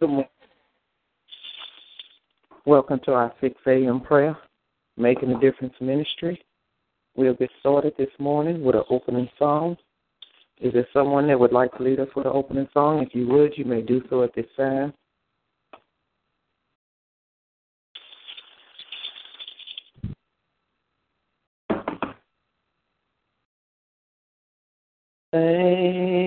Good morning. Welcome to our 6 a.m. prayer, Making a Difference Ministry. We'll get started this morning with an opening song. Is there someone that would like to lead us with an opening song? If you would, you may do so at this time. Thank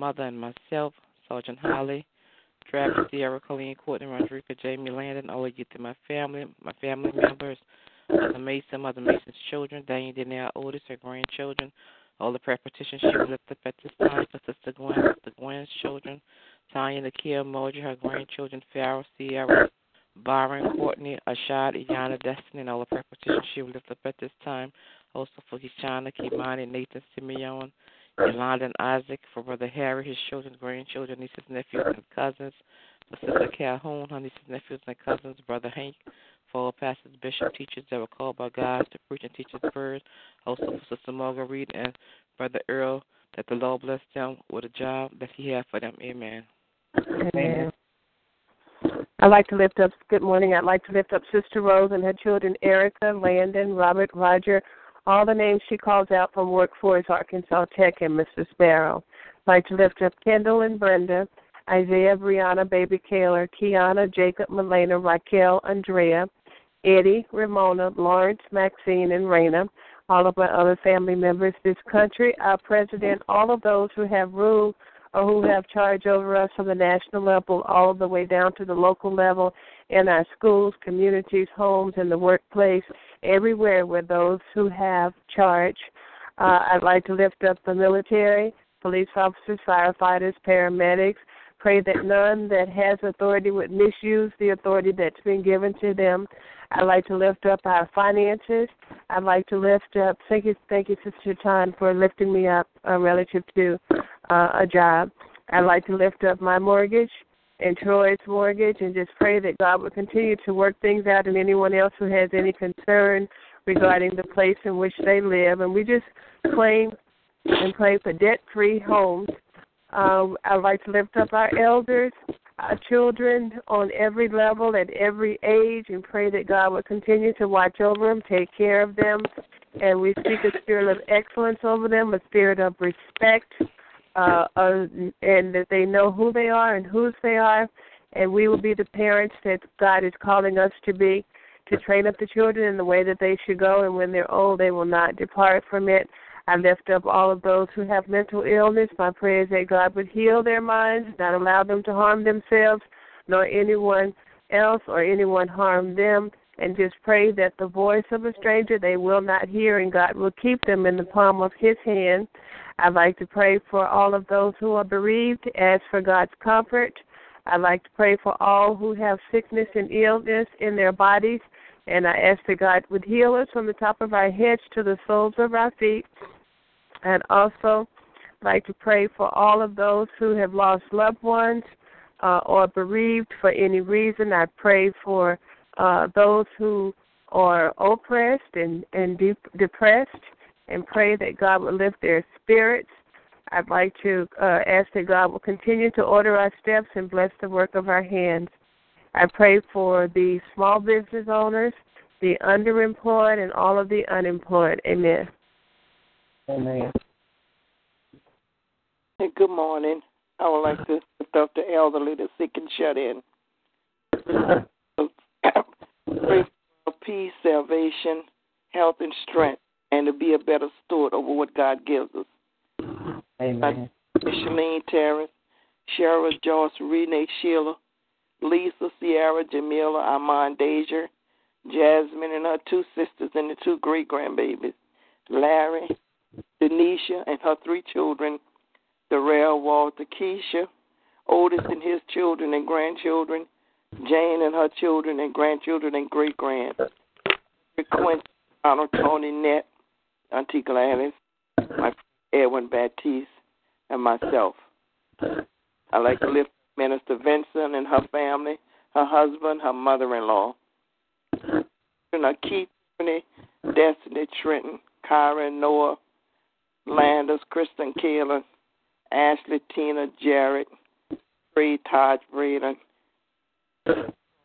mother and myself, Sergeant Holly, Travis, Sierra, Colleen, Courtney, Rodriguez, Jamie Landon, all of you to my family, my family members, Mother Mason, Mother Mason's children, Diane Danielle Otis, her grandchildren, all the prayer she lift up at this time for Sister Gwen, Sister Gwen's children, Tanya, Nakia, Moji, her grandchildren, Farrell, Sierra, Byron, Courtney, Ashad, Iyana, Destiny, and all the petitions she will lift up at this time. Also for Kishana, Kimani, Nathan, Simeon, Yolanda, and Isaac, for Brother Harry, his children, grandchildren, nieces, nephews, and cousins. For Sister Calhoun, her nieces, nephews, and cousins. Brother Hank, for all pastors, bishops, teachers that were called by God to preach and teach His word. Also for Sister Marguerite and Brother Earl, that the Lord bless them with a job that He has for them. Amen. Amen. I'd like to lift up, good morning. I'd like to lift up Sister Rose and her children, Erica, Landon, Robert, Roger, all the names she calls out from Workforce Arkansas Tech and Mr. Sparrow. Like to lift up Kendall and Brenda, Isaiah, Brianna, Baby Kaler, Kiana, Jacob, Melena, Raquel, Andrea, Eddie, Ramona, Lawrence, Maxine, and Raina, all of my other family members, this country, our president, all of those who have ruled or who have charge over us from the national level all the way down to the local level in our schools, communities, homes, and the workplace, everywhere where those who have charge. Uh, I'd like to lift up the military, police officers, firefighters, paramedics. Pray that none that has authority would misuse the authority that's been given to them. I'd like to lift up our finances. I'd like to lift up. Thank you, thank you, Sister Tan, for lifting me up uh, relative to uh, a job. I'd like to lift up my mortgage and Troy's mortgage, and just pray that God will continue to work things out, and anyone else who has any concern regarding the place in which they live. And we just claim and pray for debt-free homes. Um, I'd like to lift up our elders, our children on every level, at every age, and pray that God will continue to watch over them, take care of them, and we speak a spirit of excellence over them, a spirit of respect, uh, uh, and that they know who they are and whose they are, and we will be the parents that God is calling us to be, to train up the children in the way that they should go, and when they're old, they will not depart from it. I lift up all of those who have mental illness. My prayer is that God would heal their minds, not allow them to harm themselves, nor anyone else or anyone harm them. And just pray that the voice of a stranger they will not hear, and God will keep them in the palm of His hand. I'd like to pray for all of those who are bereaved, ask for God's comfort. I'd like to pray for all who have sickness and illness in their bodies. And I ask that God would heal us from the top of our heads to the soles of our feet. And also like to pray for all of those who have lost loved ones uh, or bereaved for any reason. I pray for uh, those who are oppressed and, and de- depressed and pray that God will lift their spirits. I'd like to uh, ask that God will continue to order our steps and bless the work of our hands. I pray for the small business owners, the underemployed, and all of the unemployed. Amen. Amen. Hey, good morning. I would like to lift up the elderly, the sick and shut in. Pray for peace, salvation, health, and strength, and to be a better steward over what God gives us. Amen. Shalene Terrence, Cheryl Joyce, Renee Sheila, Lisa, Sierra, Jamila, Armand Deja, Jasmine and her two sisters and the two great grandbabies, Larry, Denisha and her three children, Darrell, Walter, Keisha, Otis and his children and grandchildren, Jane and her children and grandchildren and great grand, Quincy, Donald, Tony, Net, Auntie Gladys, my Edwin Baptiste, and myself. I'd like to lift Minister Vincent and her family, her husband, her mother-in-law. And I keep Destiny, Trenton, Kyra, Noah, Landers, Kristen, Kayla, Ashley, Tina, Jared, Bree, Todd, Braden,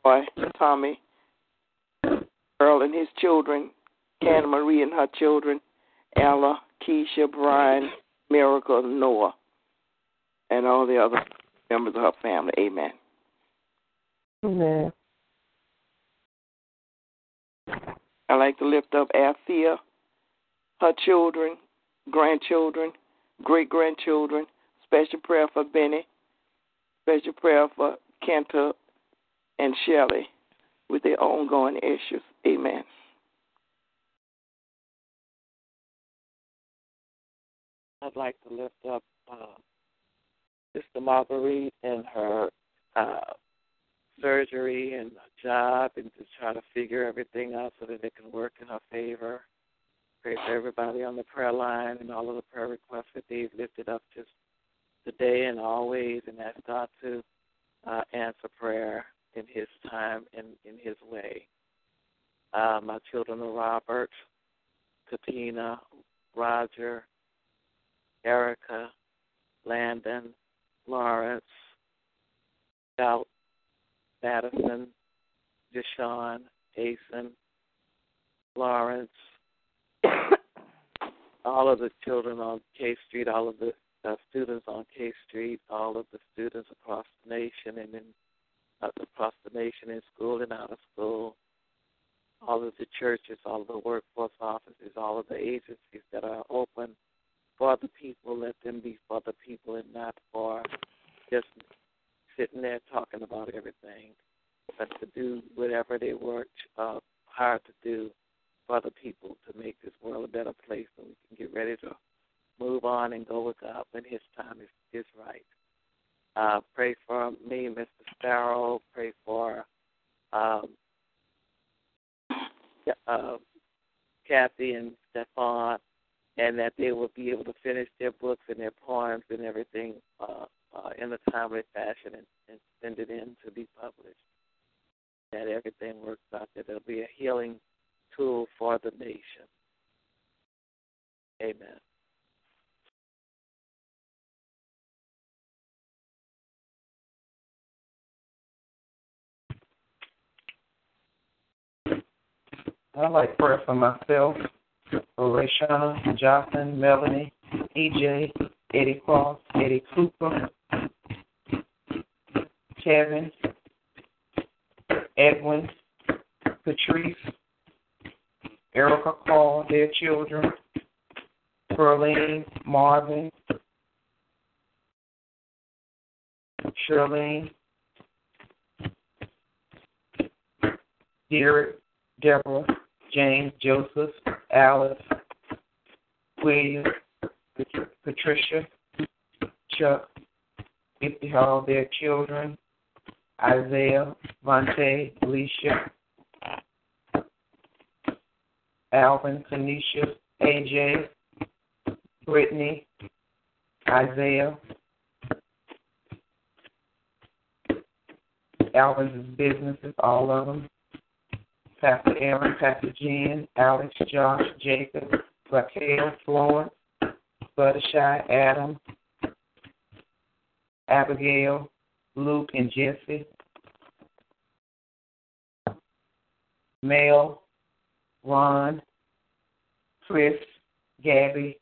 Boy, Tommy, Earl and his children, Canna Marie and her children, Ella, Keisha, Brian, Miracle, Noah, and all the other members of her family. Amen. Amen. I like to lift up Althea, her children, grandchildren, great grandchildren. Special prayer for Benny. Special prayer for Kenta and Shelley with their ongoing issues. Amen. I'd like to lift up uh, Sister Marguerite and her uh, surgery and job and to try to figure everything out so that it can work in her favor. Pray for everybody on the prayer line and all of the prayer requests that they've lifted up just today and always and ask God to uh, answer prayer in His time and in His way. Uh, my children are Robert, Katina, Roger, Erica, Landon, Lawrence, Scout, Madison, Deshaun, Asen, Lawrence, all of the children on K Street, all of the uh, students on K Street, all of the students across the nation and in uh, across the nation in school and out of school, all of the churches, all of the workforce offices, all of the agencies that are open for the people, let them be for the people and not for just sitting there talking about everything, but to do whatever they worked uh, hard to do for the people to make this world a better place so we can get ready to move on and go with God when His time is, is right. Uh, pray for me, Mr. Sparrow. Pray for um, uh, Kathy and Stefan, and that they will be able to finish their books and their poems and everything uh, uh, in a timely fashion and, and send it in to be published. That everything works out, that it'll be a healing tool for the nation. Amen. I like prayer for myself, Rayshawn, Jocelyn, Melanie, EJ, Eddie Cross, Eddie Cooper, Kevin, Edwin, Patrice, Erica Call, their children, Perlene, Marvin, Shirlene, Derek, Deborah, James, Joseph, Alice, William, Patricia, Chuck, Fifty Hall, their children, Isaiah, Vontae, Alicia, Alvin, Kanisha, AJ, Brittany, Isaiah, Alvin's businesses, all of them. Pastor Aaron, Pastor Jen, Alex, Josh, Jacob, Raquel, Florence, Buttershy, Adam, Abigail, Luke, and Jesse. Mel, Ron, Chris, Gabby,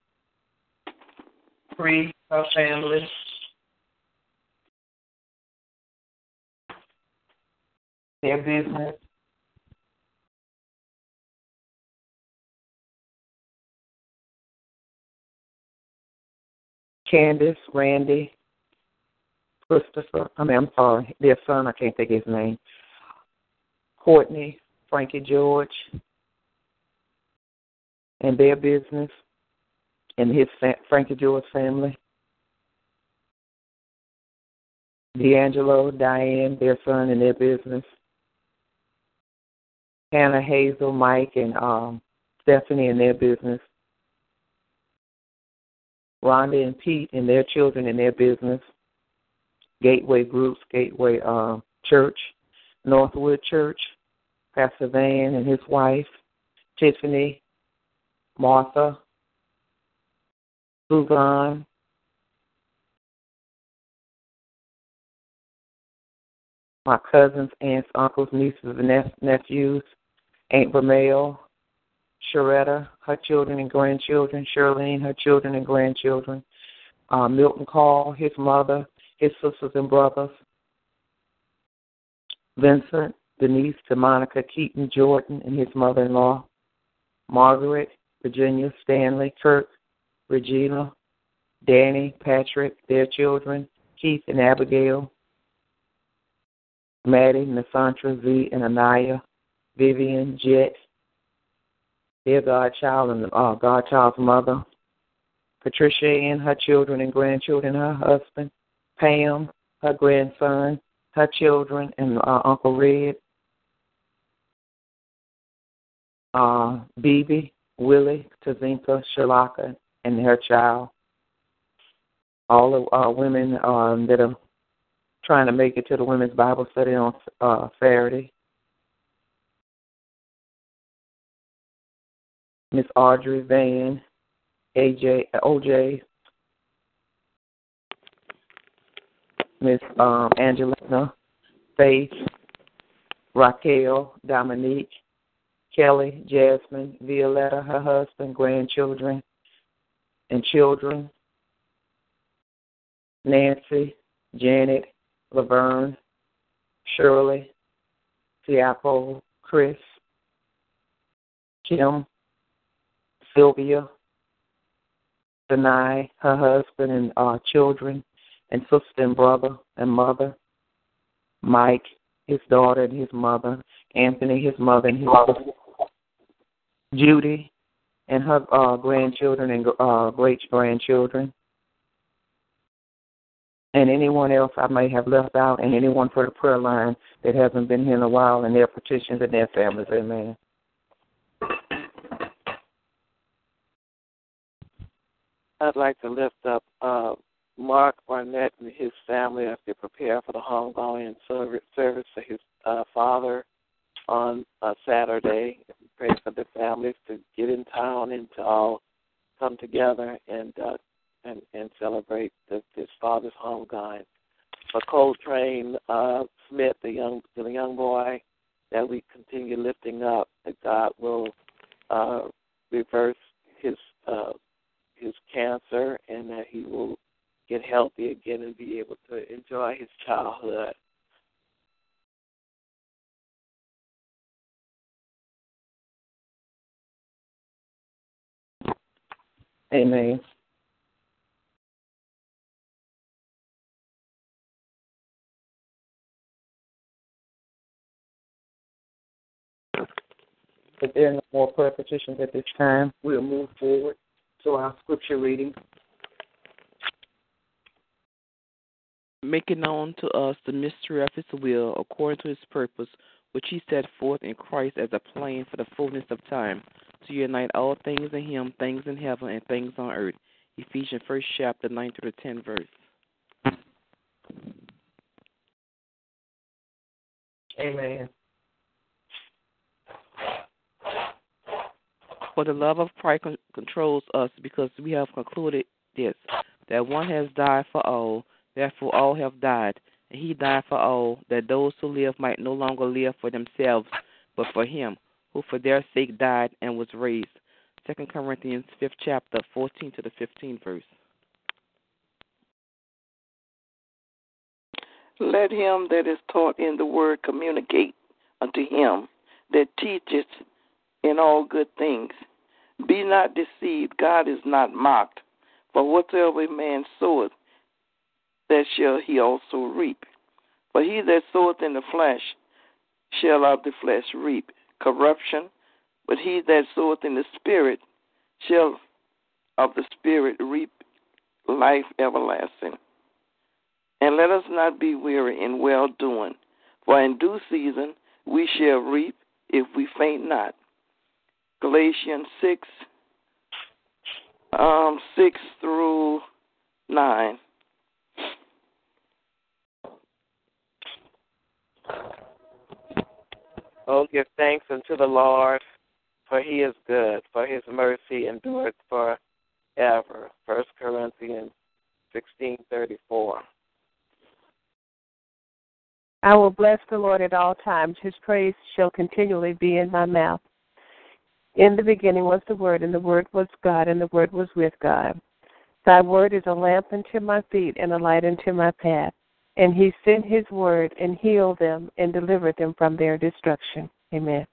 Free, her family. Their business. Candace, Randy, Christopher, I mean, I'm sorry, their son, I can't think his name. Courtney, Frankie George, and their business, and his Frankie George family. D'Angelo, Diane, their son, and their business. Hannah, Hazel, Mike, and um, Stephanie and their business. Rhonda and Pete and their children and their business. Gateway Groups, Gateway uh, Church, Northwood Church, Pastor Van and his wife, Tiffany, Martha, Suzanne, my cousins, aunts, uncles, nieces, and nephews, Aunt Vermeil, Sharetta, her children and grandchildren, Charlene, her children and grandchildren, uh, Milton Call, his mother, his sisters and brothers, Vincent, Denise, to Monica Keaton, Jordan, and his mother in law, Margaret, Virginia, Stanley, Kirk, Regina, Danny, Patrick, their children, Keith and Abigail, Maddie, Nasantra, Z, and Anaya, Vivian, Jet, their godchild and uh, godchild's mother, Patricia and her children and grandchildren, her husband, Pam, her grandson, her children, and uh, Uncle Red. Uh, Bibi, Willie, Tazinka, Shalaka, and her child. All the uh, women um, that are trying to make it to the women's Bible study on uh, Saturday. Miss Audrey Van, AJ, OJ, Miss um, Angelina, Faith, Raquel, Dominique, Kelly, Jasmine, Violetta, her husband, grandchildren, and children, Nancy, Janet, Laverne, Shirley, Tiapo, Chris, Kim, Sylvia, Denai, her husband and uh, children, and sister and brother and mother, Mike, his daughter and his mother, Anthony, his mother and his mother, Judy, and her uh, grandchildren and uh, great grandchildren, and anyone else I may have left out, and anyone for the prayer line that hasn't been here in a while, and their petitions and their families. Amen. I'd like to lift up uh, Mark Barnett and his family as they prepare for the homegoing service, for his uh, father on uh, Saturday. Pray for the families to get in town and to all come together and uh, and and celebrate the, his father's homegoing. For Coltrane uh, Smith, the young the young boy that we continue lifting up, that God will uh, reverse his uh, his cancer and that he will get healthy again and be able to enjoy his childhood. Amen. If there are no more prayer petitions at this time, we'll move forward to our scripture reading. Making known to us the mystery of his will according to his purpose, which he set forth in Christ as a plan for the fullness of time, to unite all things in him, things in heaven and things on earth. Ephesians first chapter nine through the ten verse. Amen. For the love of Christ con- controls us, because we have concluded this, that one has died for all, therefore all have died, and he died for all, that those who live might no longer live for themselves, but for him, who for their sake died and was raised. Second Corinthians fifth chapter, fourteen to the fifteenth verse. Let him that is taught in the word communicate unto him that teacheth in all good things. Be not deceived, God is not mocked. For whatsoever a man soweth, that shall he also reap. For he that soweth in the flesh shall of the flesh reap corruption, but he that soweth in the Spirit shall of the Spirit reap life everlasting. And let us not be weary in well doing, for in due season we shall reap if we faint not. Galatians 6, um, 6 through 9. Oh, give thanks unto the Lord, for he is good, for his mercy endureth forever. First Corinthians sixteen thirty four. I will bless the Lord at all times. His praise shall continually be in my mouth. In the beginning was the Word, and the Word was God, and the Word was with God. Thy word is a lamp unto my feet and a light unto my path. And he sent his word and healed them and delivered them from their destruction. Amen.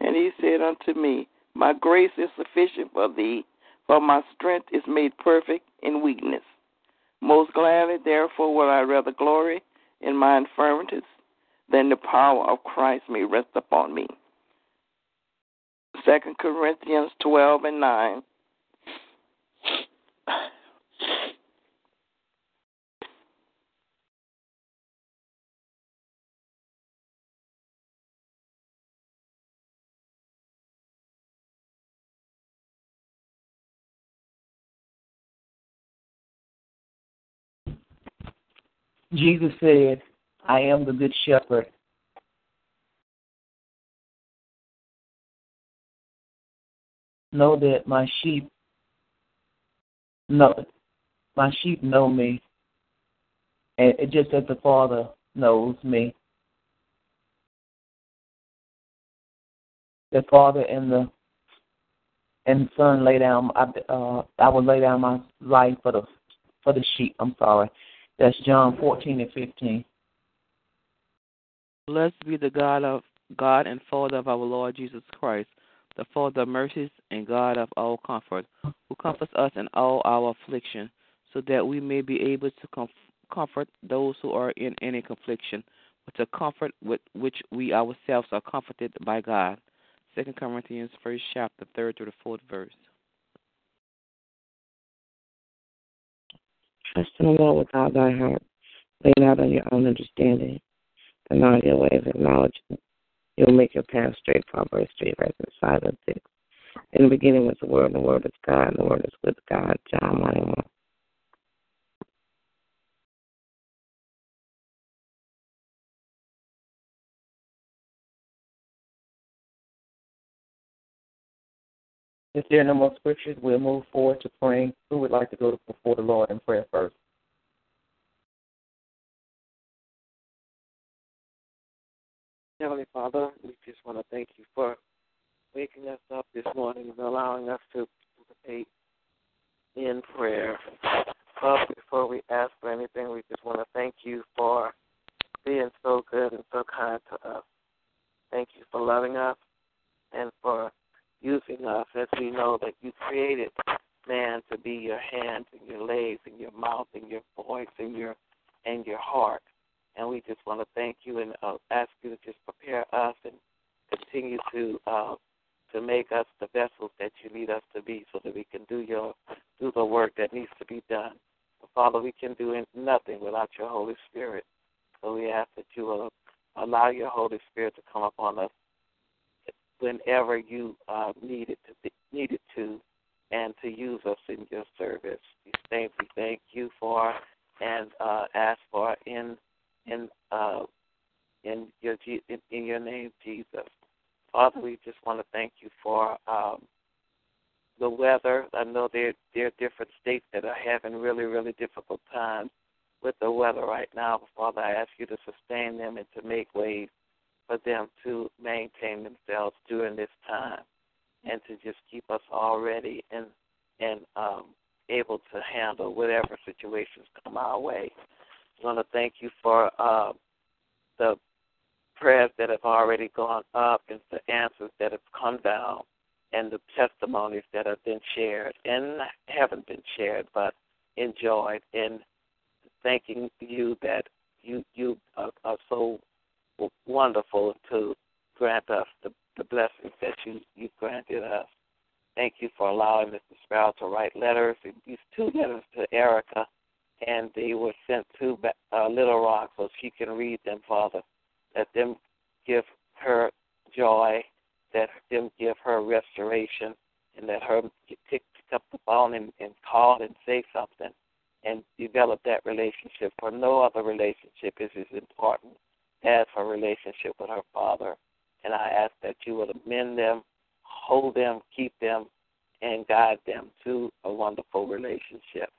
And he said unto me, My grace is sufficient for thee, for my strength is made perfect in weakness. Most gladly, therefore, will I rather glory in my infirmities, then the power of Christ may rest upon me. 2 Corinthians 12 and 9. Jesus said, I am the good shepherd. Know that my sheep know my sheep know me. And it just as the Father knows me. The Father and the and Son lay down I uh I will lay down my life for the for the sheep. I'm sorry. That's John fourteen and fifteen. Blessed be the God of God and Father of our Lord Jesus Christ, the Father of mercies and God of all comfort, who comforts us in all our affliction, so that we may be able to com- comfort those who are in any affliction, with the comfort with which we ourselves are comforted by God. Second Corinthians first chapter, third to the fourth verse. Trust in the Lord with all thy heart. Lean out on your own understanding. And all your ways acknowledge him. You'll make your path straight. Proverbs 3, verses 5 and 6. In the beginning was the Word, and the Word is God, and the Word is with God. John 1 and 1. If there are no more scriptures, we'll move forward to praying. Who would like to go before the Lord in prayer first? Heavenly Father, we just want to thank you for waking us up this morning and allowing us to participate in prayer. Father, before we ask for anything, we just want to thank you for being so good and so kind to us. Thank you for loving us and for using us as we know that you created man to be your hands and your legs and your mouth and your voice and your and your heart. And we just want to thank you and uh, ask you to just prepare us and continue to uh, to make us the vessels that you need us to be, so that we can do your do the work that needs to be done. Father, we can do nothing without your Holy Spirit. So we ask that you will allow your Holy Spirit to come upon us whenever you uh, need it to be, to, and to use us in your service. These things we thank you for and uh, ask for in in uh, in your in, in your name, Jesus. Father, we just want to thank you for um, the weather. I know there there are different states that are having really really difficult times with the weather right now. Father, I ask you to sustain them and to make ways for them to maintain themselves during this time, and to just keep us all ready and and um, able to handle whatever situations come our way. Want to thank you for uh, the prayers that have already gone up and the answers that have come down and the testimonies that have been shared and haven't been shared but enjoyed and thanking you that you you are, are so wonderful to grant us the, the blessings that you you granted us. Thank you for allowing Mr. Sparrow to write letters. These two letters to Erica and they were sent to uh, Little Rock so she can read them, Father. Let them give her joy, let them give her restoration, and let her pick, up the phone and, and call and say something and develop that relationship. For no other relationship is as important as her relationship with her Father. And I ask that you would amend them, hold them, keep them, and guide them to a wonderful relationship.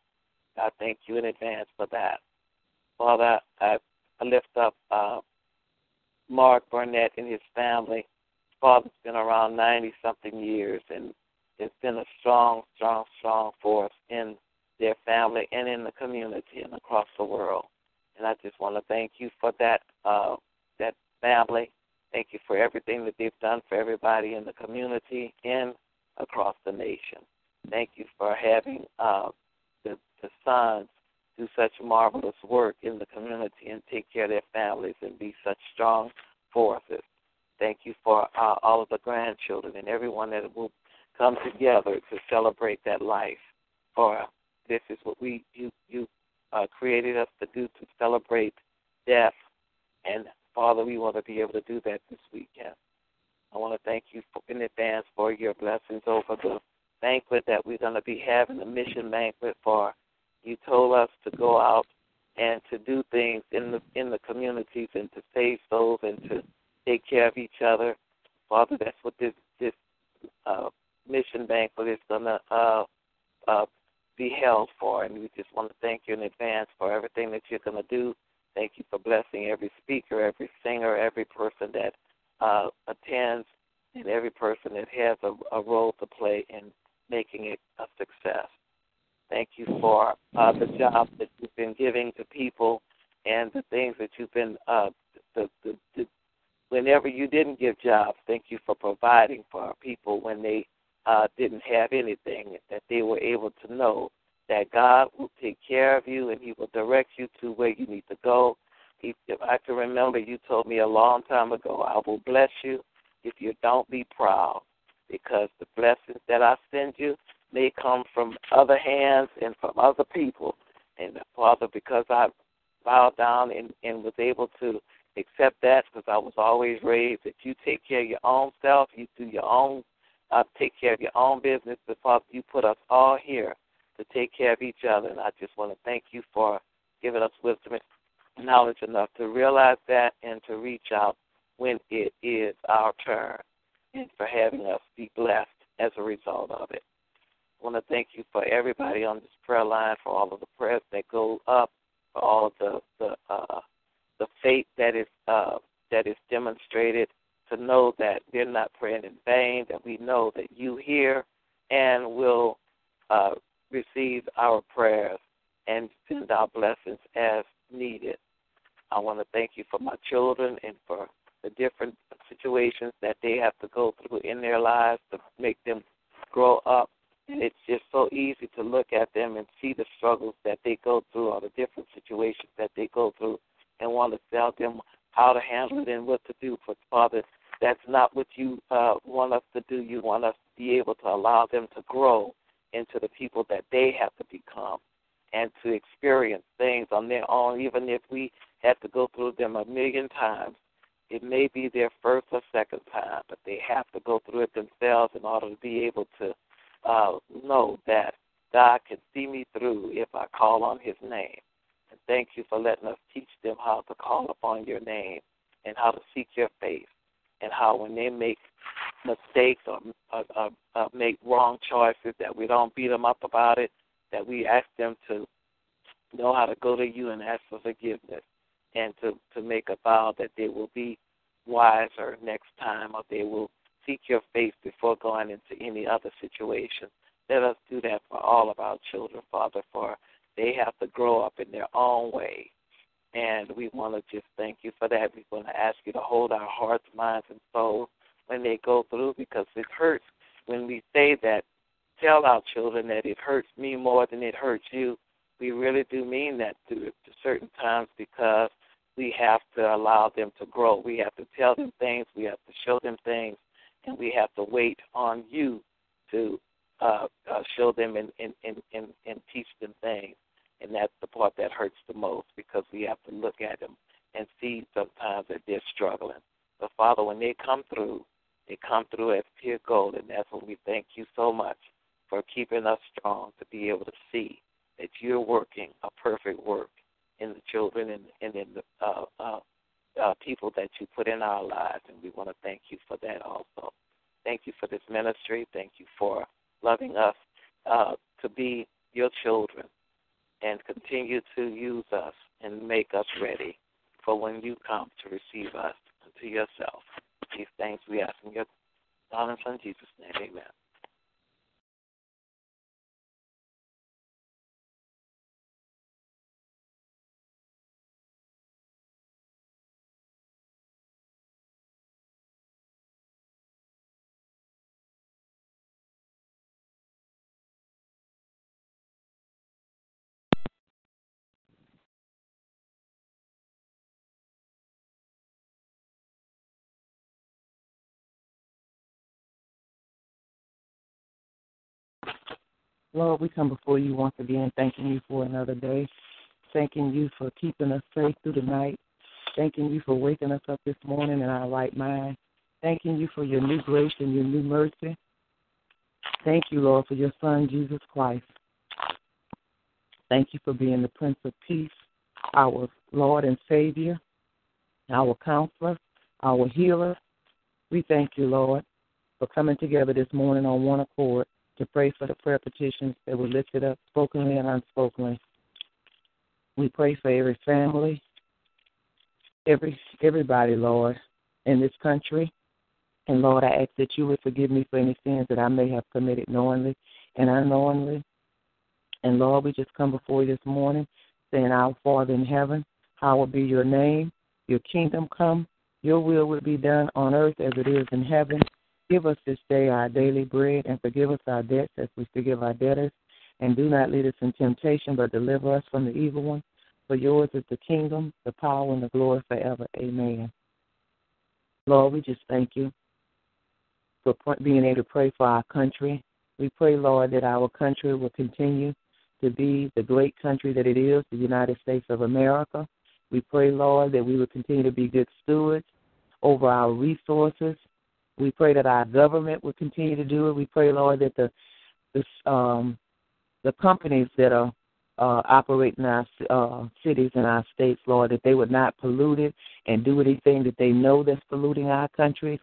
I thank you in advance for that. Father, I, lift up uh, Mark Burnett and his family. Father's been around 90 something years, and it's been a strong, strong, strong force in their family and in the community and across the world. And I just want to thank you for that uh, that family. Thank you for everything that they've done for everybody in the community and across the nation. Thank you for having uh, the, the sons do such marvelous work in the community and take care of their families and be such strong forces. Thank you for uh, all of the grandchildren and everyone that will come together to celebrate that life. For this is what we you you uh, created us to do to celebrate death, and Father, we want to be able to do that this weekend. I want to thank you for, in advance for your blessings over the banquet that we're going to be having, the mission banquet for. You told us to go out and to do things in the in the communities and to save souls and to take care of each other. Father, that's what this this uh, mission banquet is gonna uh, uh, be held for, and we just want to thank you in advance for everything that you're gonna do. Thank you for blessing every speaker, every singer, every person that uh, attends, and every person that has a, a role to play in making it a success. Thank you for uh, the job that you've been giving to people and the things that you've been uh, the, the, the whenever you didn't give jobs. Thank you for providing for our people when they uh, didn't have anything. That they were able to know that God will take care of you and He will direct you to where you need to go. If, if I can remember, you told me a long time ago, I will bless you if you don't be proud, because the blessings that I send you, may come from other hands and from other people. And Father, because I bowed down and, and was able to accept that, because I was always raised that you take care of your own self, you do your own, uh, take care of your own business. But Father, you put us all here to take care of each other. And I just want to thank you for giving us wisdom and knowledge enough to realize that and to reach out when it is our turn and for having us be blessed as a result of it. I want to thank you for everybody on this prayer line, for all of the prayers that go up, for all of the the uh, the faith that is uh, that is demonstrated. To know that they're not praying in vain, that we know that you hear and will uh, receive our prayers and send our blessings as needed. I want to thank you for my children and for the different situations that they have to go through in their lives to make them grow up and it's just so easy to look at them and see the struggles that they go through or the different situations that they go through and want to tell them how to handle it and what to do. But Father, that's not what you uh, want us to do. You want us to be able to allow them to grow into the people that they have to become and to experience things on their own, even if we have to go through them a million times. It may be their first or second time, but they have to go through it themselves in order to be able to uh, know that God can see me through if I call on His name. And thank you for letting us teach them how to call upon your name and how to seek your face, and how when they make mistakes or, or, or, or make wrong choices, that we don't beat them up about it, that we ask them to know how to go to you and ask for forgiveness, and to to make a vow that they will be wiser next time, or they will seek your face before going into any other situation. Let us do that for all of our children, Father, for they have to grow up in their own way. And we want to just thank you for that. We want to ask you to hold our hearts, minds, and souls when they go through because it hurts when we say that. Tell our children that it hurts me more than it hurts you. We really do mean that to, certain times because we have to allow them to grow. We have to tell them things. We have to show them things and we have to wait on you to uh, uh, show them and, and, and, and, and teach them things. And that's the part that hurts the most because we have to look at them and see sometimes that they're struggling. But Father, when they come through, they come through as pure gold, and that's when we thank you so much for keeping us strong to be able to see that you're working a perfect work in the children and, and in the uh, uh, uh, people that you put in our lives, and we want to thank you for that also. Thank you for this ministry. Thank you for loving us uh, to be your children and continue to use us and make us ready for when you come to receive us to yourself. These things we ask in your darling son Jesus' name. Amen. Lord, we come before you once again, thanking you for another day, thanking you for keeping us safe through the night, thanking you for waking us up this morning in our right mind, thanking you for your new grace and your new mercy. Thank you, Lord, for your Son, Jesus Christ. Thank you for being the Prince of Peace. our Lord and Savior, our counselor, our healer. We thank you, Lord, for coming together this morning on one accord to pray for the prayer petitions that were lifted up, spokenly and unspokenly. We pray for every family, every everybody, Lord, in this country. And Lord, I ask that you would forgive me for any sins that I may have committed knowingly and unknowingly. And Lord, we just come before you this morning saying, Our Father in heaven, hallowed be your name, your kingdom come, your will will be done on earth as it is in heaven. Give us this day our daily bread and forgive us our debts as we forgive our debtors. And do not lead us in temptation, but deliver us from the evil one. For yours is the kingdom, the power, and the glory forever. Amen. Lord, we just thank you for being able to pray for our country. We pray, Lord, that our country will continue to be the great country that it is, the United States of America. We pray, Lord, that we will continue to be good stewards over our resources. We pray that our government will continue to do it. We pray, Lord, that the the, um, the companies that are uh, operating our uh, cities and our states, Lord, that they would not pollute it and do anything that they know that's polluting our countries,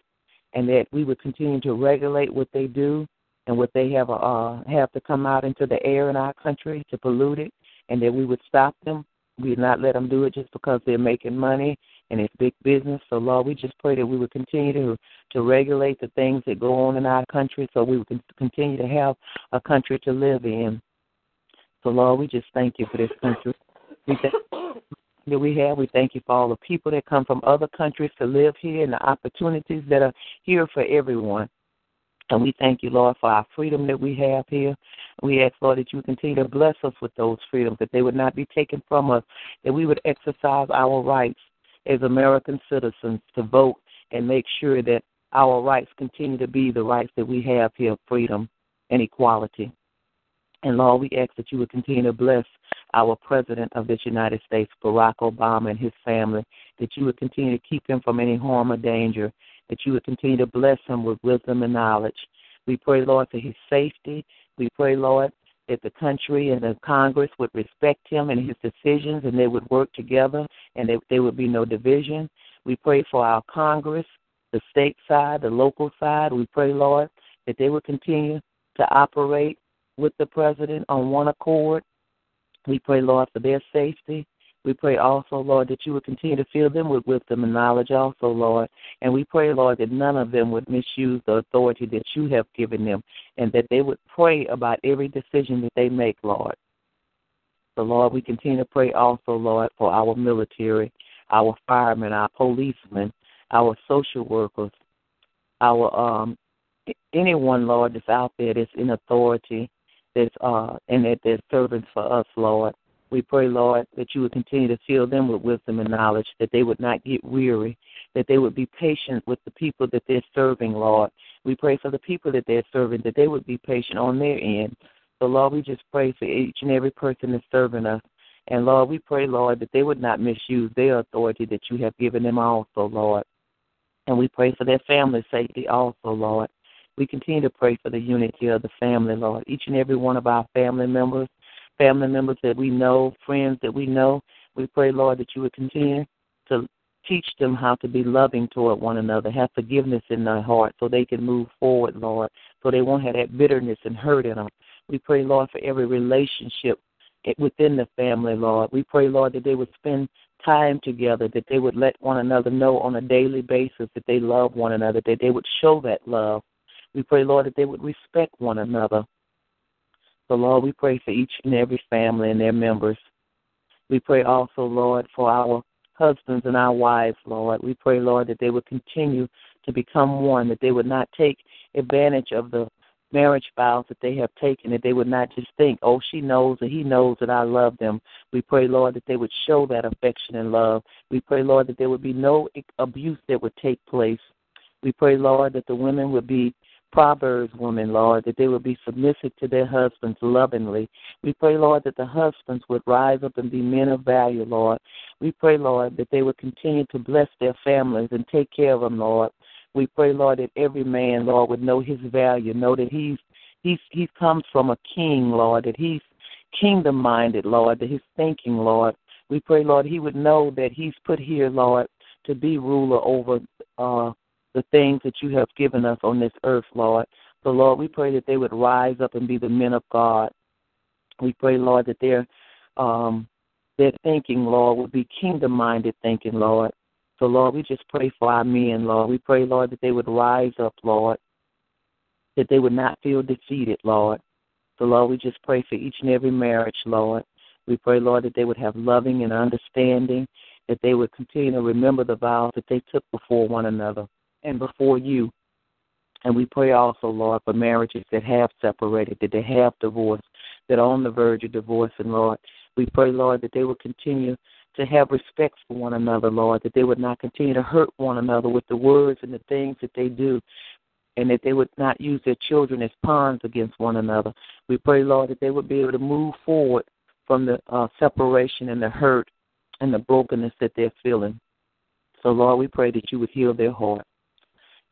and that we would continue to regulate what they do and what they have uh, have to come out into the air in our country to pollute it, and that we would stop them. We would not let them do it just because they're making money and it's big business. So Lord, we just pray that we would continue to to regulate the things that go on in our country, so we would continue to have a country to live in. So Lord, we just thank you for this country. We thank that we have. We thank you for all the people that come from other countries to live here and the opportunities that are here for everyone. And we thank you, Lord, for our freedom that we have here. We ask, Lord, that you continue to bless us with those freedoms, that they would not be taken from us, that we would exercise our rights as American citizens to vote and make sure that our rights continue to be the rights that we have here freedom and equality. And Lord, we ask that you would continue to bless our President of this United States, Barack Obama, and his family, that you would continue to keep him from any harm or danger, that you would continue to bless him with wisdom and knowledge. We pray, Lord, for his safety. We pray, Lord, that the country and the Congress would respect him and his decisions and they would work together and there would be no division. We pray for our Congress, the state side, the local side. We pray, Lord, that they would continue to operate with the president on one accord. We pray, Lord, for their safety. We pray also, Lord, that you would continue to fill them with wisdom and knowledge also, Lord. And we pray, Lord, that none of them would misuse the authority that you have given them and that they would pray about every decision that they make, Lord. So, Lord, we continue to pray also, Lord, for our military, our firemen, our policemen, our social workers, our um anyone, Lord, that's out there that's in authority, that's uh and that they're servants for us, Lord. We pray, Lord, that you would continue to fill them with wisdom and knowledge, that they would not get weary, that they would be patient with the people that they're serving, Lord. We pray for the people that they're serving, that they would be patient on their end. So, Lord, we just pray for each and every person that's serving us. And, Lord, we pray, Lord, that they would not misuse their authority that you have given them also, Lord. And we pray for their family safety also, Lord. We continue to pray for the unity of the family, Lord. Each and every one of our family members, family members that we know, friends that we know. We pray, Lord, that you would continue to teach them how to be loving toward one another, have forgiveness in their heart so they can move forward, Lord, so they won't have that bitterness and hurt in them. We pray, Lord, for every relationship within the family, Lord. We pray, Lord, that they would spend time together, that they would let one another know on a daily basis that they love one another, that they would show that love. We pray, Lord, that they would respect one another. So, Lord, we pray for each and every family and their members. We pray also, Lord, for our husbands and our wives, Lord. We pray, Lord, that they would continue to become one, that they would not take advantage of the marriage vows that they have taken, that they would not just think, oh, she knows and he knows that I love them. We pray, Lord, that they would show that affection and love. We pray, Lord, that there would be no abuse that would take place. We pray, Lord, that the women would be Proverbs women, Lord, that they would be submissive to their husbands lovingly. We pray, Lord, that the husbands would rise up and be men of value, Lord. We pray, Lord, that they would continue to bless their families and take care of them, Lord. We pray, Lord, that every man, Lord, would know his value, know that he's he's he comes from a king, Lord, that he's kingdom minded, Lord, that he's thinking, Lord. We pray, Lord, he would know that he's put here, Lord, to be ruler over uh, the things that you have given us on this earth, Lord. So, Lord, we pray that they would rise up and be the men of God. We pray, Lord, that their um, their thinking, Lord, would be kingdom minded thinking, Lord. So, Lord, we just pray for our men, Lord. We pray, Lord, that they would rise up, Lord, that they would not feel defeated, Lord. So, Lord, we just pray for each and every marriage, Lord. We pray, Lord, that they would have loving and understanding, that they would continue to remember the vows that they took before one another and before you. And we pray also, Lord, for marriages that have separated, that they have divorced, that are on the verge of divorce. And Lord, we pray, Lord, that they will continue to have respect for one another, Lord, that they would not continue to hurt one another with the words and the things that they do, and that they would not use their children as pawns against one another. We pray, Lord, that they would be able to move forward from the uh, separation and the hurt and the brokenness that they're feeling. So, Lord, we pray that you would heal their heart.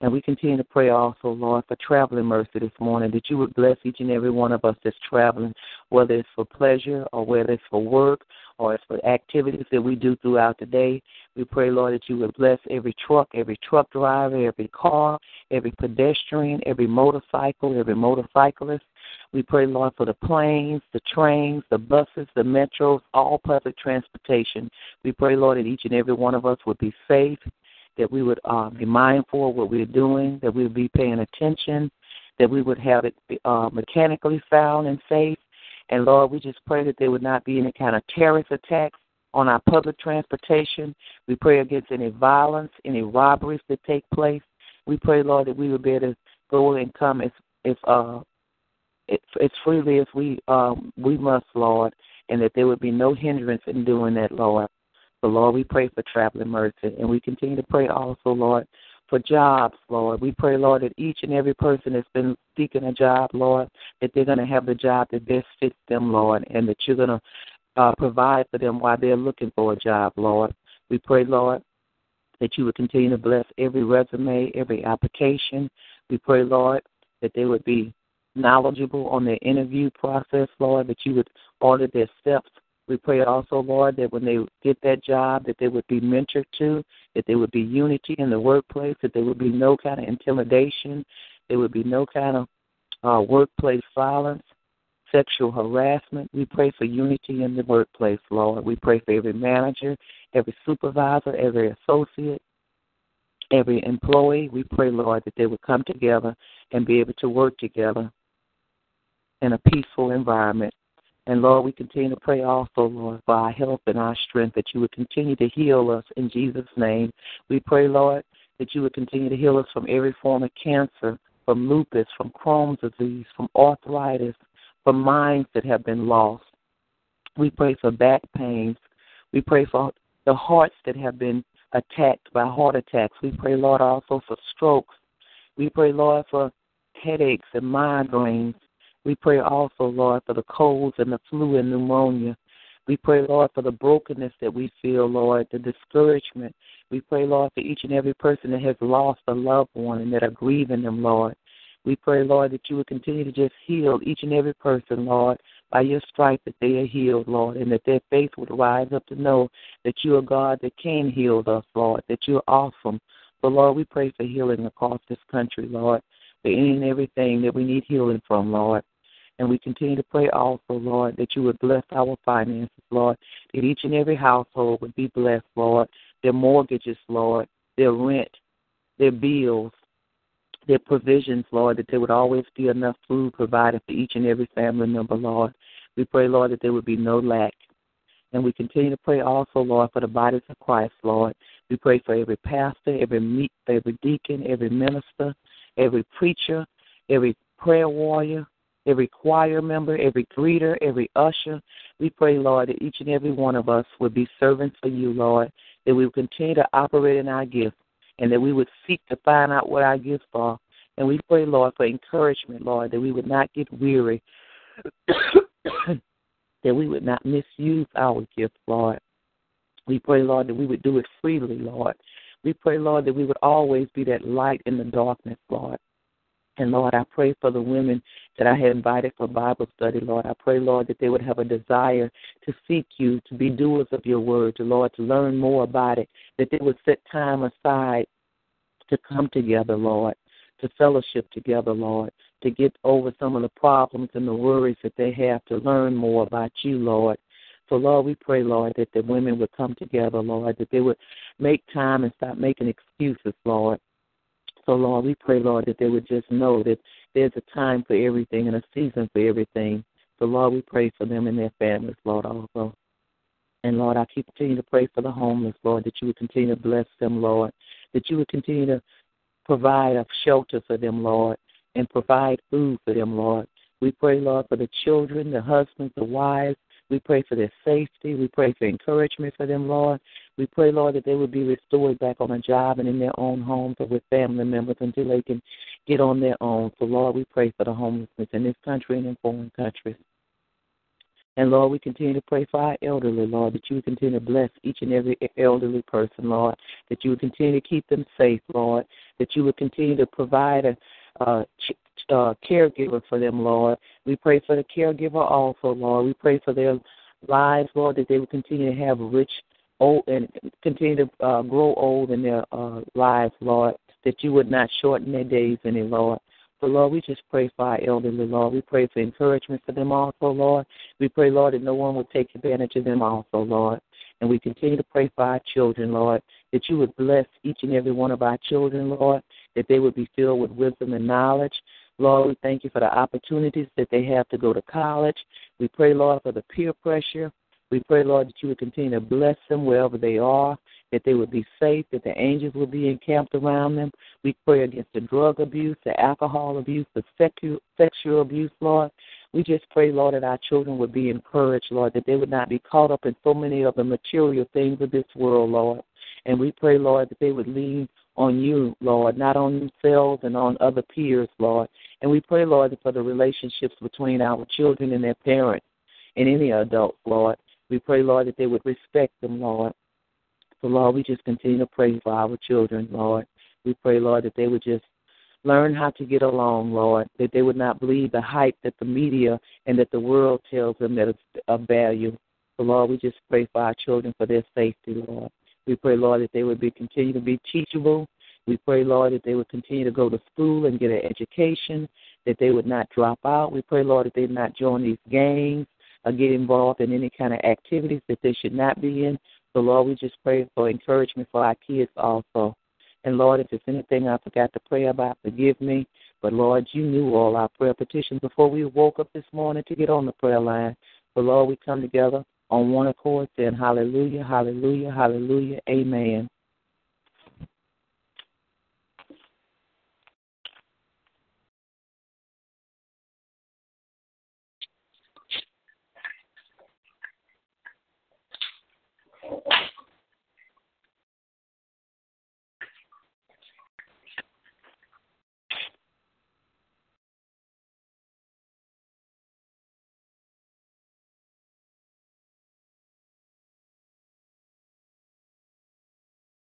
And we continue to pray also, Lord, for traveling mercy this morning, that you would bless each and every one of us that's traveling, whether it's for pleasure or whether it's for work or it's for activities that we do throughout the day. We pray, Lord, that you would bless every truck, every truck driver, every car, every pedestrian, every motorcycle, every motorcyclist. We pray, Lord, for the planes, the trains, the buses, the metros, all public transportation. We pray, Lord, that each and every one of us would be safe, that we would uh, be mindful of what we're doing, that we would be paying attention, that we would have it uh, mechanically sound and safe. And Lord, we just pray that there would not be any kind of terrorist attacks on our public transportation. We pray against any violence, any robberies that take place. We pray, Lord, that we would be able to go and come as as uh as freely as we um we must, Lord, and that there would be no hindrance in doing that, Lord. So, Lord, we pray for traveling mercy. And we continue to pray also, Lord, for jobs, Lord. We pray, Lord, that each and every person that's been seeking a job, Lord, that they're going to have the job that best fits them, Lord, and that you're going to uh, provide for them while they're looking for a job, Lord. We pray, Lord, that you would continue to bless every resume, every application. We pray, Lord, that they would be knowledgeable on their interview process, Lord, that you would order their steps we pray also, Lord, that when they get that job, that they would be mentored to, that there would be unity in the workplace, that there would be no kind of intimidation, there would be no kind of uh, workplace violence, sexual harassment. We pray for unity in the workplace, Lord. We pray for every manager, every supervisor, every associate, every employee. We pray, Lord, that they would come together and be able to work together in a peaceful environment. And Lord, we continue to pray also, Lord, for our health and our strength, that you would continue to heal us in Jesus' name. We pray, Lord, that you would continue to heal us from every form of cancer, from lupus, from Crohn's disease, from arthritis, from minds that have been lost. We pray for back pains. We pray for the hearts that have been attacked by heart attacks. We pray, Lord, also for strokes. We pray, Lord, for headaches and migraines. We pray also, Lord, for the colds and the flu and pneumonia. We pray, Lord, for the brokenness that we feel, Lord, the discouragement. We pray, Lord, for each and every person that has lost a loved one and that are grieving them, Lord. We pray, Lord, that you would continue to just heal each and every person, Lord, by your stripe that they are healed, Lord, and that their faith would rise up to know that you are God that can heal us, Lord, that you're awesome. But, Lord, we pray for healing across this country, Lord, for any and everything that we need healing from, Lord. And we continue to pray also, Lord, that you would bless our finances, Lord, that each and every household would be blessed, Lord, their mortgages, Lord, their rent, their bills, their provisions, Lord, that there would always be enough food provided for each and every family member, Lord. We pray, Lord, that there would be no lack. And we continue to pray also, Lord, for the bodies of Christ, Lord. We pray for every pastor, every meet, every deacon, every minister, every preacher, every prayer warrior, every choir member, every greeter, every usher. We pray, Lord, that each and every one of us would be servants for you, Lord, that we would continue to operate in our gifts and that we would seek to find out what our gifts are. And we pray, Lord, for encouragement, Lord, that we would not get weary, that we would not misuse our gifts, Lord. We pray, Lord, that we would do it freely, Lord. We pray, Lord, that we would always be that light in the darkness, Lord. And Lord, I pray for the women that I have invited for Bible study, Lord. I pray, Lord, that they would have a desire to seek you, to be doers of your word, to Lord, to learn more about it, that they would set time aside to come together, Lord, to fellowship together, Lord, to get over some of the problems and the worries that they have to learn more about you, Lord. So, Lord, we pray, Lord, that the women would come together, Lord, that they would make time and stop making excuses, Lord. So, Lord, we pray, Lord, that they would just know that there's a time for everything and a season for everything. So, Lord, we pray for them and their families, Lord, also. And, Lord, I keep continuing to pray for the homeless, Lord, that you would continue to bless them, Lord, that you would continue to provide a shelter for them, Lord, and provide food for them, Lord. We pray, Lord, for the children, the husbands, the wives. We pray for their safety. We pray for encouragement for them, Lord. We pray, Lord, that they would be restored back on a job and in their own homes or with family members until they can get on their own. So, Lord, we pray for the homelessness in this country and in foreign countries. And Lord, we continue to pray for our elderly, Lord, that you continue to bless each and every elderly person, Lord, that you would continue to keep them safe, Lord, that you would continue to provide a, uh, uh, caregiver for them, Lord. We pray for the caregiver also, Lord. We pray for their lives, Lord, that they would continue to have rich, old, and continue to uh, grow old in their uh, lives, Lord. That you would not shorten their days any, Lord. So, Lord, we just pray for our elderly, Lord. We pray for encouragement for them also, Lord. We pray, Lord, that no one will take advantage of them also, Lord. And we continue to pray for our children, Lord, that you would bless each and every one of our children, Lord, that they would be filled with wisdom and knowledge. Lord, we thank you for the opportunities that they have to go to college. We pray, Lord, for the peer pressure. We pray, Lord, that you would continue to bless them wherever they are, that they would be safe, that the angels would be encamped around them. We pray against the drug abuse, the alcohol abuse, the sexual abuse, Lord. We just pray, Lord, that our children would be encouraged, Lord, that they would not be caught up in so many of the material things of this world, Lord. And we pray, Lord, that they would lean on you, Lord, not on themselves and on other peers, Lord. And we pray, Lord, for the relationships between our children and their parents and any adult, Lord. We pray, Lord, that they would respect them, Lord. So, Lord, we just continue to pray for our children, Lord. We pray, Lord, that they would just learn how to get along, Lord, that they would not believe the hype that the media and that the world tells them that is of value. So, Lord, we just pray for our children for their safety, Lord. We pray, Lord, that they would be continue to be teachable. We pray, Lord, that they would continue to go to school and get an education, that they would not drop out. We pray, Lord, that they would not join these gangs or get involved in any kind of activities that they should not be in. So, Lord, we just pray for encouragement for our kids also. And, Lord, if there's anything I forgot to pray about, forgive me. But, Lord, you knew all our prayer petitions before we woke up this morning to get on the prayer line. So, Lord, we come together on one accord saying, Hallelujah, Hallelujah, Hallelujah, Amen.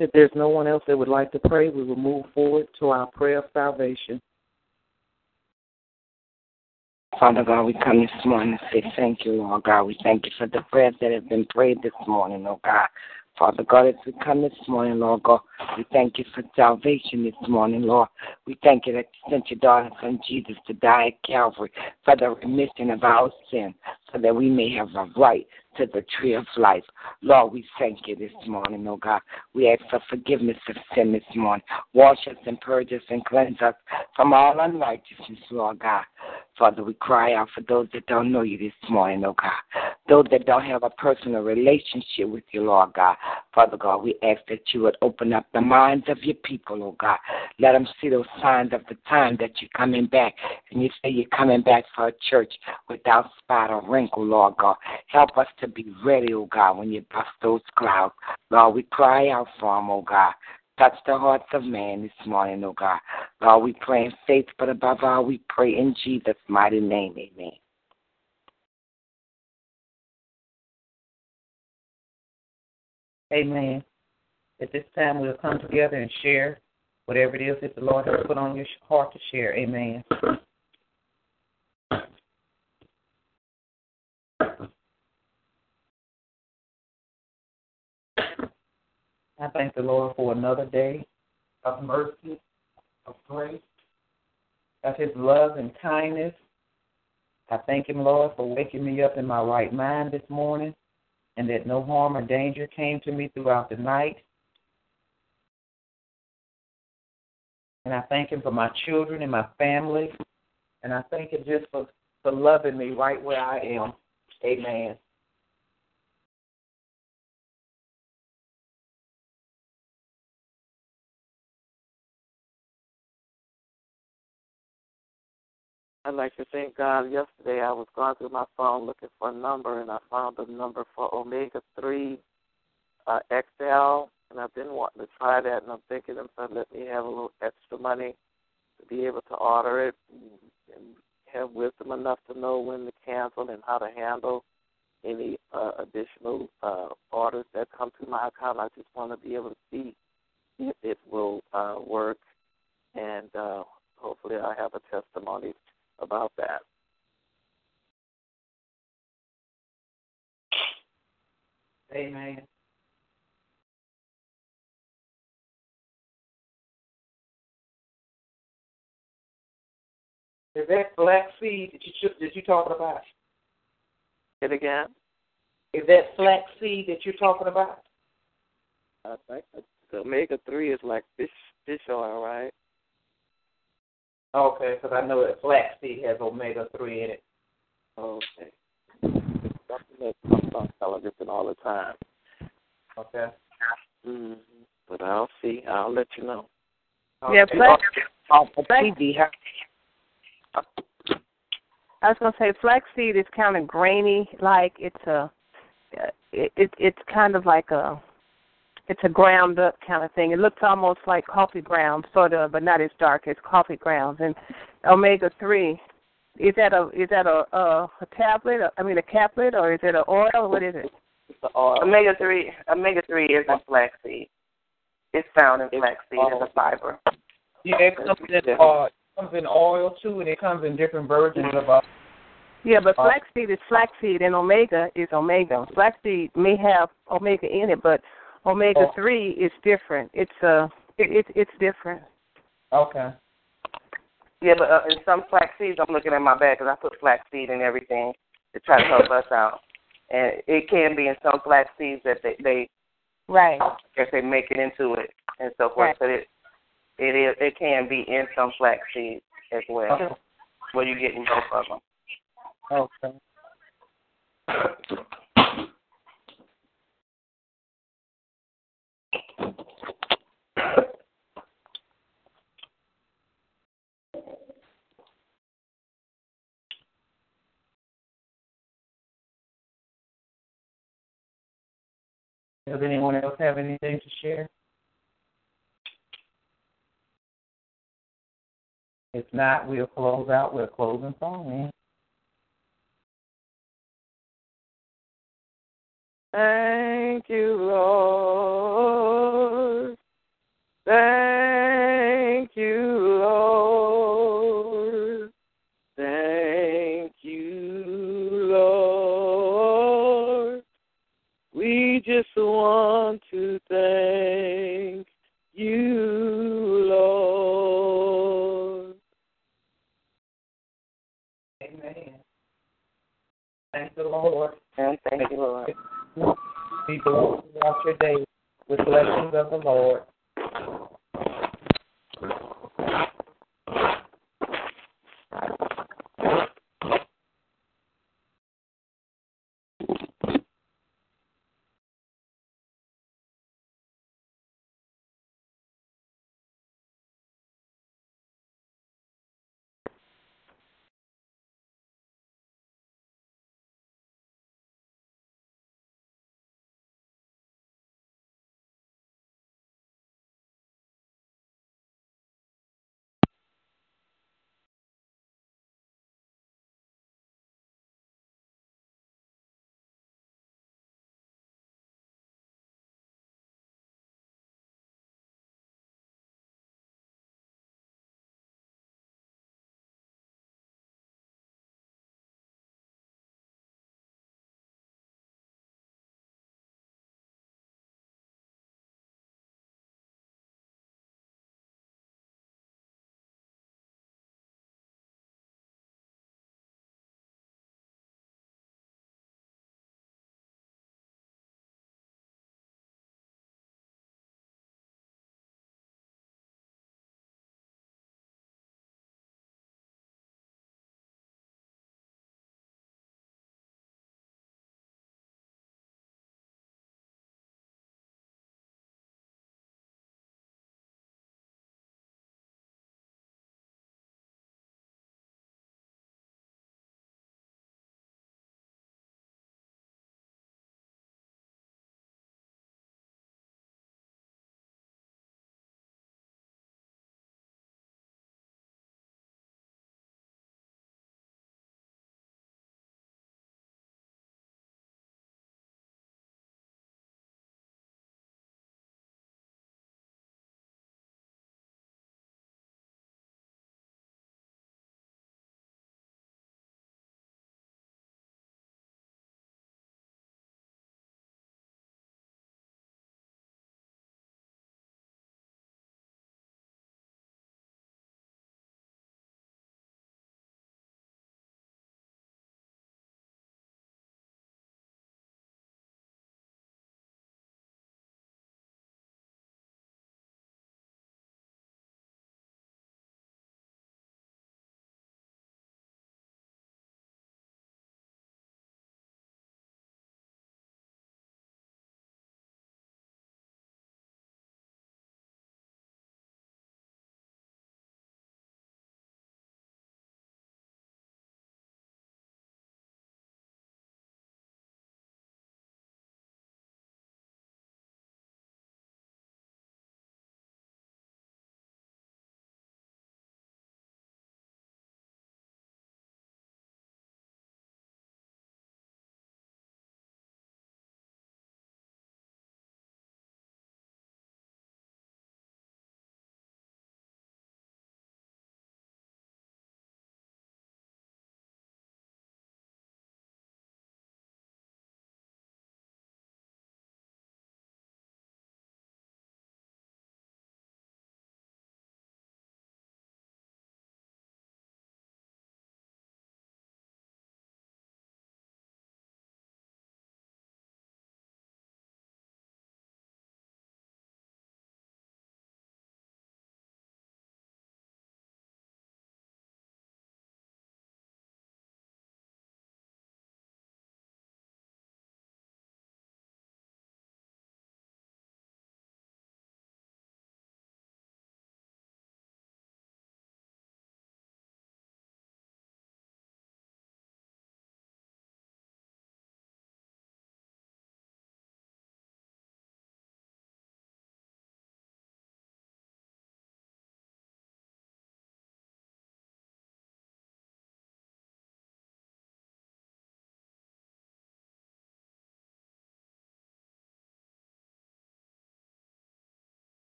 If there's no one else that would like to pray, we will move forward to our prayer of salvation. Father God, we come this morning to say thank you, Lord God. We thank you for the prayers that have been prayed this morning, Lord God. Father God, as we come this morning, Lord God, we thank you for salvation this morning, Lord. We thank you that you sent your daughter, son Jesus, to die at Calvary for the remission of our sin, so that we may have a right to the tree of life. Lord, we thank you this morning, oh God. We ask for forgiveness of sin this morning. Wash us and purge us and cleanse us from all unrighteousness, Lord God. Father, we cry out for those that don't know you this morning, oh God. Those that don't have a personal relationship with you, Lord God. Father God, we ask that you would open up the minds of your people, oh God. Let them see those signs of the time that you're coming back. And you say you're coming back for a church without spot or wrinkle, Lord God. Help us to be ready, oh God, when you bust those clouds. Lord, we cry out for them, oh God. Touch the hearts of man this morning, oh God. Lord, we pray in faith, but above all, we pray in Jesus' mighty name. Amen. Amen. At this time, we'll come together and share whatever it is that the Lord has put on your heart to share. Amen. I thank the Lord for another day of mercy, of grace, of His love and kindness. I thank Him, Lord, for waking me up in my right mind this morning and that no harm or danger came to me throughout the night. And I thank Him for my children and my family. And I thank Him just for, for loving me right where I am. Amen. I'd like to thank God. Yesterday I was going through my phone looking for a number, and I found the number for Omega 3 uh, XL, and I've been wanting to try that, and I'm thinking if I let me have a little extra money to be able to order it and have wisdom enough to know when to cancel and how to handle any uh, additional uh, orders that come to my account. I just want to be able to see if it will uh, work, and uh, hopefully I have a testimony about that. Amen. Is that flax seed that you that you talking about? It again? Is that flax seed that you're talking about? I think uh, the omega three is like fish fish oil, right? Okay, because I know that flaxseed has omega three in it. Okay. Something that comes on television all the time. Okay. Mm-hmm. But I'll see. I'll let you know. Okay. Yeah, flax. Oh, TV, I was gonna say flaxseed is kind of grainy, like it's a, it, it it's kind of like a it's a ground up kind of thing. It looks almost like coffee grounds, sort of, but not as dark as coffee grounds. And omega three, is that a is that a a, a tablet? I mean a caplet, or is it an oil? What is it? It's the oil. Omega three omega three is in flaxseed. It's found in flaxseed as a fiber. Yeah, it comes in uh, it comes in oil too, and it comes in different versions of uh, yeah, but flaxseed is flaxseed, and omega is omega. Flaxseed may have omega in it, but omega three is different. It's uh, it, it it's different. Okay. Yeah, but uh, in some flaxseeds, I'm looking at my bag because I put flaxseed in everything to try to help us out, and it can be in some flaxseeds that they they right if they make it into it and so forth. Right. But it it is it can be in some flaxseeds as well, Okay. where you getting both of them. Okay. Does anyone else have anything to share? If not, we'll close out with a closing song, Thank you, Lord. Thank you, Lord. Thank you, Lord. We just want to thank you, Lord. Amen. Thank the Lord. And thank you, Lord. Be blessed throughout your day with blessings of the Lord.